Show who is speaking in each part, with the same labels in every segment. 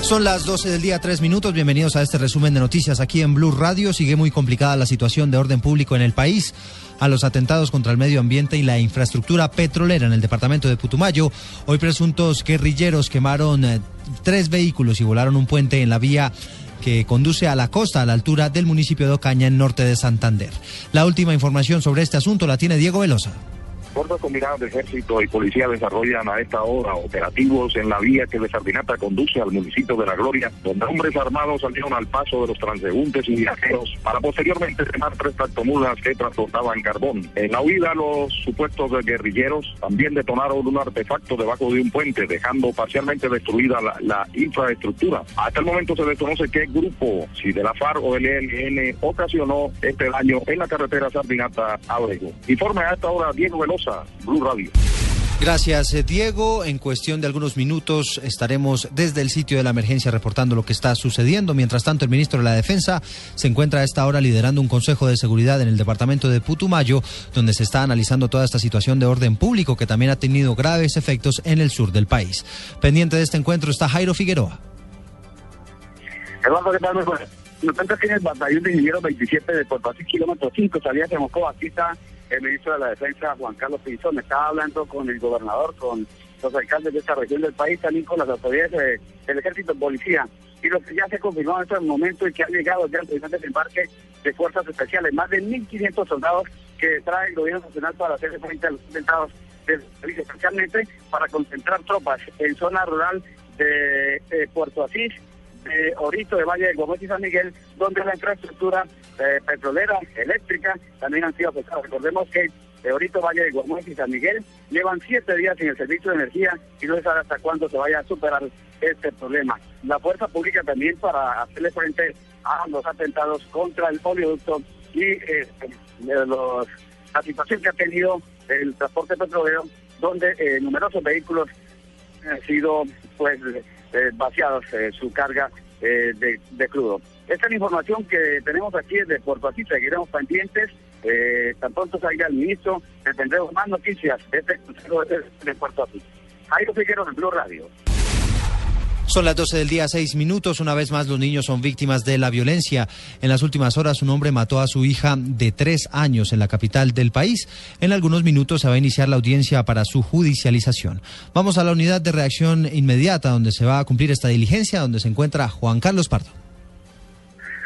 Speaker 1: Son las 12 del día, tres minutos. Bienvenidos a este resumen de noticias aquí en Blue Radio. Sigue muy complicada la situación de orden público en el país. A los atentados contra el medio ambiente y la infraestructura petrolera en el departamento de Putumayo, hoy presuntos guerrilleros quemaron eh, tres vehículos y volaron un puente en la vía que conduce a la costa a la altura del municipio de Ocaña, en norte de Santander. La última información sobre este asunto la tiene Diego Velosa.
Speaker 2: Fuerzas combinadas de ejército y policía desarrollan a esta hora operativos en la vía que de Sardinata conduce al municipio de La Gloria, donde hombres armados salieron al paso de los transeúntes y viajeros para posteriormente quemar tres tractomulas que transportaban carbón. En la huida, los supuestos guerrilleros también detonaron un artefacto debajo de un puente, dejando parcialmente destruida la, infraestructura. Hasta el momento se desconoce qué grupo, si de la FARC o del ELN, ocasionó este daño en la carretera Sardinata a Informe a esta hora Diego Veloz Blue Radio.
Speaker 1: Gracias, eh, Diego. En cuestión de algunos minutos estaremos desde el sitio de la emergencia reportando lo que está sucediendo. Mientras tanto, el ministro de la Defensa se encuentra a esta hora liderando un consejo de seguridad en el departamento de Putumayo, donde se está analizando toda esta situación de orden público que también ha tenido graves efectos en el sur del país. Pendiente de este encuentro está Jairo Figueroa.
Speaker 3: Eduardo, ¿qué tal? Que en el batallón de ingenieros 27 de Así, kilómetro 5, salía de Moscú. Aquí está el ministro de la Defensa, Juan Carlos Pinzón, estaba hablando con el gobernador, con los alcaldes de esta región del país, también con las autoridades del ejército policía. Y lo que ya se confirmó en este momento y que han llegado ya al primer desembarque de fuerzas especiales, más de 1.500 soldados que trae el gobierno nacional para hacer frente a los atentados especialmente para concentrar tropas en zona rural de eh, Puerto Asís, de Orito, de Valle de Gómez y San Miguel, donde la infraestructura eh, petrolera, eléctrica, también han sido afectadas. Recordemos que de Orito, Valle de Gómez y San Miguel llevan siete días sin el servicio de energía y no se sabe hasta cuándo se vaya a superar este problema. La fuerza pública también para hacerle frente a los atentados contra el oleoducto y eh, los, la situación que ha tenido el transporte petrolero, donde eh, numerosos vehículos han sido pues eh, vaciados eh, su carga eh, de, crudo. Esta es la información que tenemos aquí desde Puerto Así, seguiremos pendientes. tan pronto salga el ministro, tendremos más noticias de este Consejo de, Puerto Así. Jairo Figueroa en Blue Radio.
Speaker 1: Son las 12 del día, seis minutos. Una vez más, los niños son víctimas de la violencia. En las últimas horas, un hombre mató a su hija de tres años en la capital del país. En algunos minutos se va a iniciar la audiencia para su judicialización. Vamos a la unidad de reacción inmediata, donde se va a cumplir esta diligencia, donde se encuentra Juan Carlos Pardo.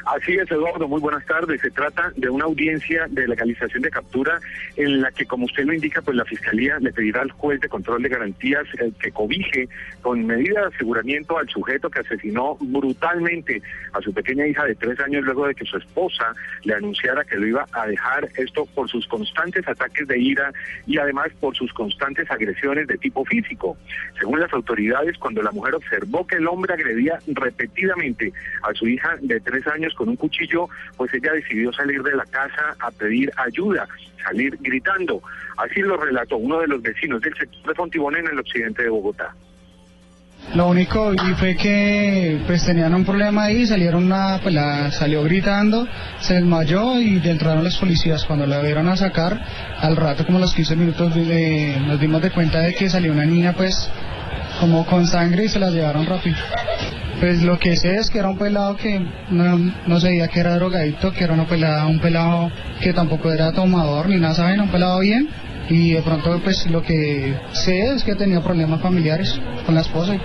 Speaker 2: Así es, Eduardo, muy buenas tardes. Se trata de una audiencia de legalización de captura en la que, como usted lo indica, pues la Fiscalía le pedirá al juez de control de garantías que cobije con medida de aseguramiento al sujeto que asesinó brutalmente a su pequeña hija de tres años luego de que su esposa le anunciara que lo iba a dejar esto por sus constantes ataques de ira y además por sus constantes agresiones de tipo físico. Según las autoridades, cuando la mujer observó que el hombre agredía repetidamente a su hija de tres años, con un cuchillo, pues ella decidió salir de la casa a pedir ayuda, salir gritando. Así lo relató uno de los vecinos del sector de Fontibón en el occidente de Bogotá.
Speaker 4: Lo único y fue que pues tenían un problema ahí, salieron una, pues la salió gritando, se desmayó y entraron los policías. Cuando la vieron a sacar, al rato como los 15 minutos nos dimos de cuenta de que salió una niña pues como con sangre y se la llevaron rápido. Pues lo que sé es que era un pelado que no, no sabía que era drogadito, que era una pelada, un pelado que tampoco era tomador ni nada, ¿saben? Un pelado bien. Y de pronto pues lo que sé es que tenía problemas familiares con la esposa.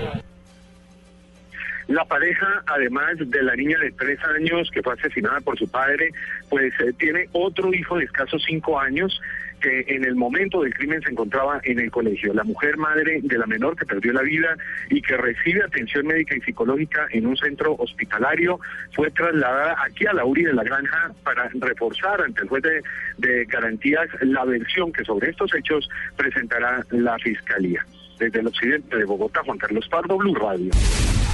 Speaker 2: La pareja, además de la niña de tres años que fue asesinada por su padre, pues eh, tiene otro hijo de escasos cinco años que en el momento del crimen se encontraba en el colegio. La mujer madre de la menor que perdió la vida y que recibe atención médica y psicológica en un centro hospitalario fue trasladada aquí a la URI de la Granja para reforzar ante el juez de, de garantías la versión que sobre estos hechos presentará la Fiscalía. Desde el occidente de Bogotá, Juan Carlos Pardo, Blue Radio.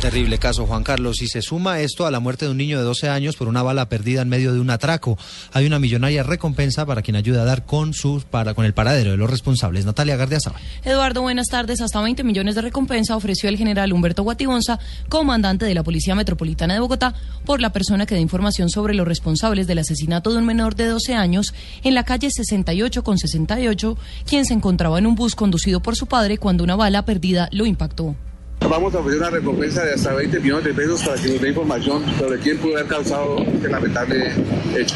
Speaker 1: Terrible caso, Juan Carlos. Y se suma esto a la muerte de un niño de 12 años por una bala perdida en medio de un atraco. Hay una millonaria recompensa para quien ayude a dar con sus para con el paradero de los responsables. Natalia Gardiazabal.
Speaker 5: Eduardo, buenas tardes. Hasta 20 millones de recompensa ofreció el general Humberto Guatibonza, comandante de la Policía Metropolitana de Bogotá, por la persona que dé información sobre los responsables del asesinato de un menor de 12 años en la calle 68 con 68, quien se encontraba en un bus conducido por su padre cuando una bala perdida lo impactó.
Speaker 6: Vamos a ofrecer una recompensa de hasta 20 millones de pesos para que nos dé información sobre quién pudo haber causado este lamentable hecho.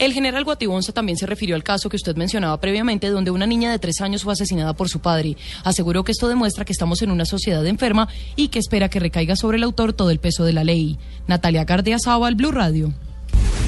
Speaker 5: El general Guatibonza también se refirió al caso que usted mencionaba previamente, donde una niña de tres años fue asesinada por su padre. Aseguró que esto demuestra que estamos en una sociedad enferma y que espera que recaiga sobre el autor todo el peso de la ley. Natalia Gardia al Blue Radio.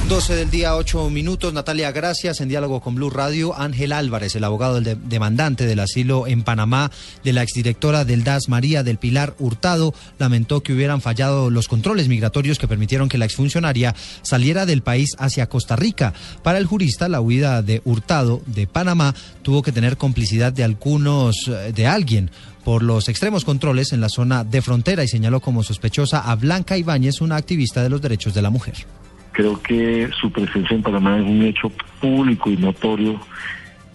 Speaker 1: 12 del día, 8 minutos. Natalia, gracias. En diálogo con Blue Radio, Ángel Álvarez, el abogado del demandante del asilo en Panamá, de la exdirectora del DAS, María del Pilar Hurtado, lamentó que hubieran fallado los controles migratorios que permitieron que la exfuncionaria saliera del país hacia Costa Rica. Para el jurista, la huida de Hurtado de Panamá tuvo que tener complicidad de algunos, eh, de alguien por los extremos controles en la zona de frontera y señaló como sospechosa a Blanca Ibáñez, una activista de los derechos de la mujer.
Speaker 7: Creo que su presencia en Panamá es un hecho público y notorio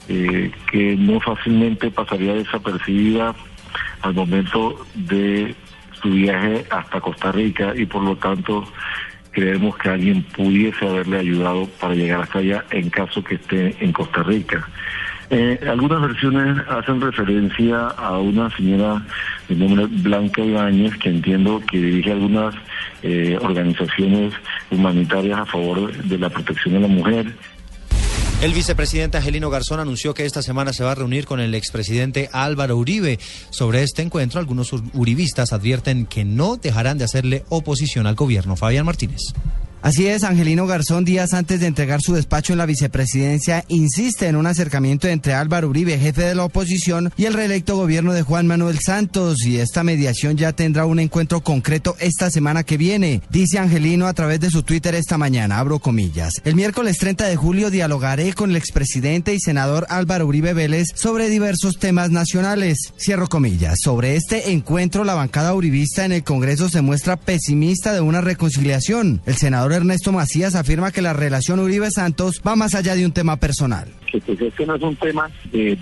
Speaker 7: eh, que no fácilmente pasaría desapercibida al momento de su viaje hasta Costa Rica y por lo tanto creemos que alguien pudiese haberle ayudado para llegar hasta allá en caso que esté en Costa Rica. Eh, algunas versiones hacen referencia a una señora de nombre Blanca Ibáñez, que entiendo que dirige algunas eh, organizaciones humanitarias a favor de la protección de la mujer.
Speaker 1: El vicepresidente Angelino Garzón anunció que esta semana se va a reunir con el expresidente Álvaro Uribe. Sobre este encuentro, algunos uribistas advierten que no dejarán de hacerle oposición al gobierno. Fabián Martínez.
Speaker 8: Así es, Angelino Garzón, días antes de entregar su despacho en la vicepresidencia, insiste en un acercamiento entre Álvaro Uribe, jefe de la oposición, y el reelecto gobierno de Juan Manuel Santos, y esta mediación ya tendrá un encuentro concreto esta semana que viene, dice Angelino a través de su Twitter esta mañana, abro comillas. El miércoles 30 de julio dialogaré con el expresidente y senador Álvaro Uribe Vélez sobre diversos temas nacionales, cierro comillas. Sobre este encuentro, la bancada uribista en el Congreso se muestra pesimista de una reconciliación. El senador Ernesto Macías afirma que la relación Uribe-Santos va más allá de un tema personal.
Speaker 3: Que pues este no es un tema de,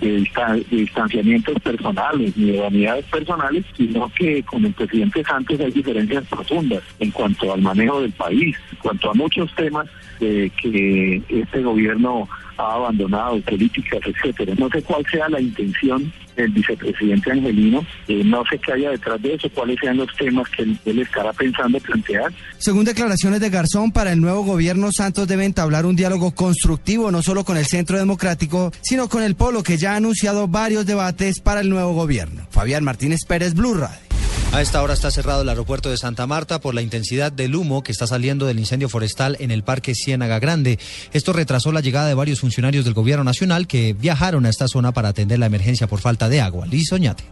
Speaker 3: distanciamientos personales ni de vanidades personales, sino que con el presidente Santos hay diferencias profundas en cuanto al manejo del país, en cuanto a muchos temas que este gobierno ha abandonado, políticas, etcétera. No sé cuál sea la intención del vicepresidente Angelino, eh, no sé qué haya detrás de eso, cuáles sean los temas que él, estará pensando plantear.
Speaker 8: Según declaraciones de Garzón, para el nuevo gobierno Santos debe entablar un diálogo constructivo no solo con el Centro Democrático, sino con el Polo que ya ha anunciado varios debates para el nuevo gobierno. Fabián Martínez Pérez, Blue Radio.
Speaker 1: A esta hora está cerrado el aeropuerto de Santa Marta por la intensidad del humo que está saliendo del incendio forestal en el Parque Ciénaga Grande. Esto retrasó la llegada de varios funcionarios del Gobierno Nacional que viajaron a esta zona para atender la emergencia por falta de agua. Liz Oñate.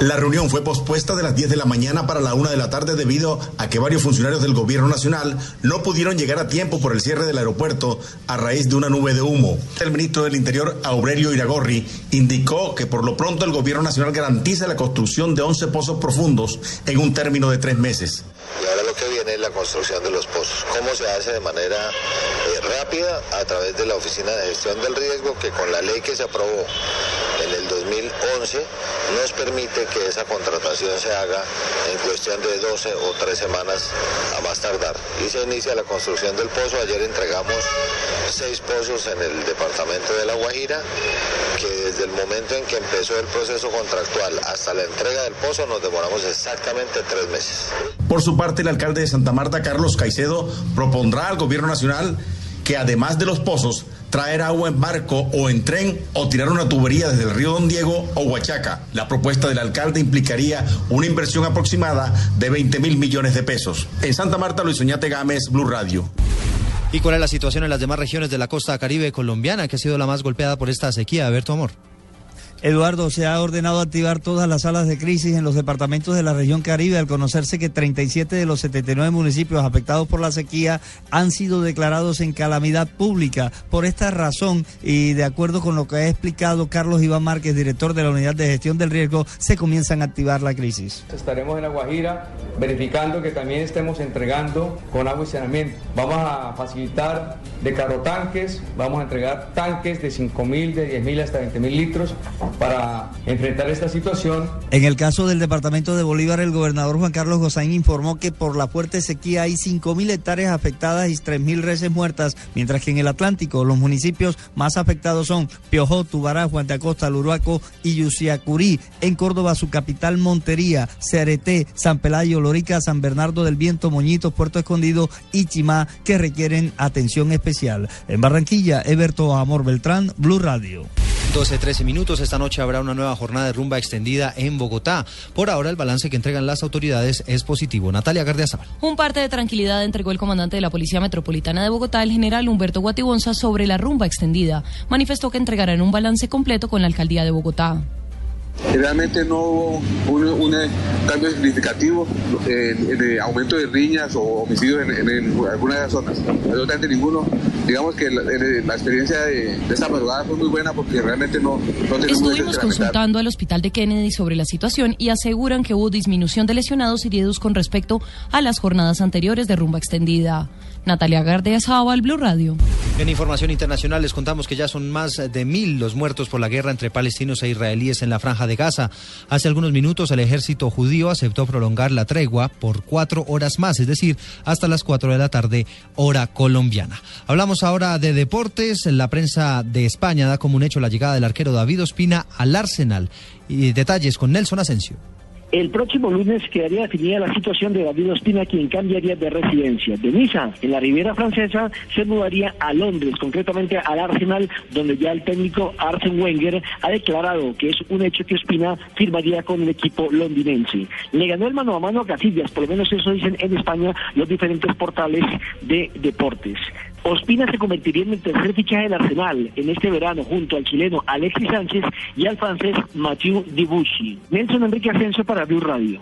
Speaker 9: La reunión fue pospuesta de las 10 de la mañana para la 1 de la tarde debido a que varios funcionarios del gobierno nacional no pudieron llegar a tiempo por el cierre del aeropuerto a raíz de una nube de humo. El ministro del Interior, Aurelio Iragorri, indicó que por lo pronto el gobierno nacional garantiza la construcción de 11 pozos profundos en un término de tres meses.
Speaker 10: Y ahora lo que viene es la construcción de los pozos. ¿Cómo se hace de manera eh, rápida? A través de la Oficina de Gestión del Riesgo, que con la ley que se aprobó 2011 nos permite que esa contratación se haga en cuestión de 12 o 3 semanas a más tardar. Y se inicia la construcción del pozo. Ayer entregamos seis pozos en el departamento de La Guajira, que desde el momento en que empezó el proceso contractual hasta la entrega del pozo nos demoramos exactamente tres meses.
Speaker 9: Por su parte, el alcalde de Santa Marta, Carlos Caicedo, propondrá al gobierno nacional que además de los pozos, traer agua en barco o en tren o tirar una tubería desde el río Don Diego o Huachaca. La propuesta del alcalde implicaría una inversión aproximada de 20 mil millones de pesos. En Santa Marta, Luis Oñate Gámez, Blue Radio.
Speaker 1: ¿Y cuál es la situación en las demás regiones de la costa caribe colombiana, que ha sido la más golpeada por esta sequía? A ver tu amor.
Speaker 11: Eduardo, se ha ordenado activar todas las salas de crisis en los departamentos de la región Caribe al conocerse que 37 de los 79 municipios afectados por la sequía han sido declarados en calamidad pública. Por esta razón y de acuerdo con lo que ha explicado Carlos Iván Márquez, director de la Unidad de Gestión del Riesgo, se comienzan a activar la crisis.
Speaker 12: Estaremos en La Guajira verificando que también estemos entregando con agua y saneamiento. Vamos a facilitar de carro tanques, vamos a entregar tanques de 5.000, de 10.000 hasta 20.000 litros para enfrentar esta situación.
Speaker 11: En el caso del departamento de Bolívar, el gobernador Juan Carlos Gozaín informó que por la fuerte sequía hay 5.000 hectáreas afectadas y 3.000 reses muertas, mientras que en el Atlántico los municipios más afectados son Piojó, Tubará, Juan de Acosta, Luruaco y Yusiacurí. En Córdoba, su capital Montería, Cereté, San Pelayo, Lorica, San Bernardo del Viento, Moñitos, Puerto Escondido y Chimá, que requieren atención especial. En Barranquilla, Eberto Amor Beltrán, Blue Radio.
Speaker 1: 12, 13 minutos. Esta noche habrá una nueva jornada de rumba extendida en Bogotá. Por ahora, el balance que entregan las autoridades es positivo. Natalia Gardiazabal.
Speaker 5: Un parte de tranquilidad entregó el comandante de la Policía Metropolitana de Bogotá, el general Humberto Guatibonza, sobre la rumba extendida. Manifestó que entregarán un balance completo con la alcaldía de Bogotá.
Speaker 6: Realmente no hubo un, un cambio significativo en, en, aumento de riñas o homicidios en, en, algunas de las zonas. Absolutamente ninguno. Digamos que la, la experiencia de, de, esta madrugada fue muy buena porque realmente no, no tenemos
Speaker 5: Estuvimos consultando al hospital de Kennedy sobre la situación y aseguran que hubo disminución de lesionados y heridos con respecto a las jornadas anteriores de rumba extendida. Natalia Gardea Sábal, Blue Radio.
Speaker 1: En información internacional les contamos que ya son más de mil los muertos por la guerra entre palestinos e israelíes en la de Gaza. Hace algunos minutos el ejército judío aceptó prolongar la tregua por cuatro horas más, es decir, hasta las cuatro de la tarde, hora colombiana. Hablamos ahora de deportes. La prensa de España da como un hecho la llegada del arquero David Ospina al Arsenal. Y detalles con Nelson Asensio.
Speaker 13: El próximo lunes quedaría definida la situación de David Ospina, quien cambiaría de residencia. De Niza, en la Riviera Francesa, se mudaría a Londres, concretamente al Arsenal, donde ya el técnico Arsene Wenger ha declarado que es un hecho que Ospina firmaría con el equipo londinense. Le ganó el mano a mano a Casillas, por lo menos eso dicen en España los diferentes portales de deportes. Ospina se convertiría en el tercer fichaje del Arsenal en este verano junto al chileno Alexis Sánchez y al francés Mathieu Debuchy. Nelson Enrique Ascenso para Blue Radio.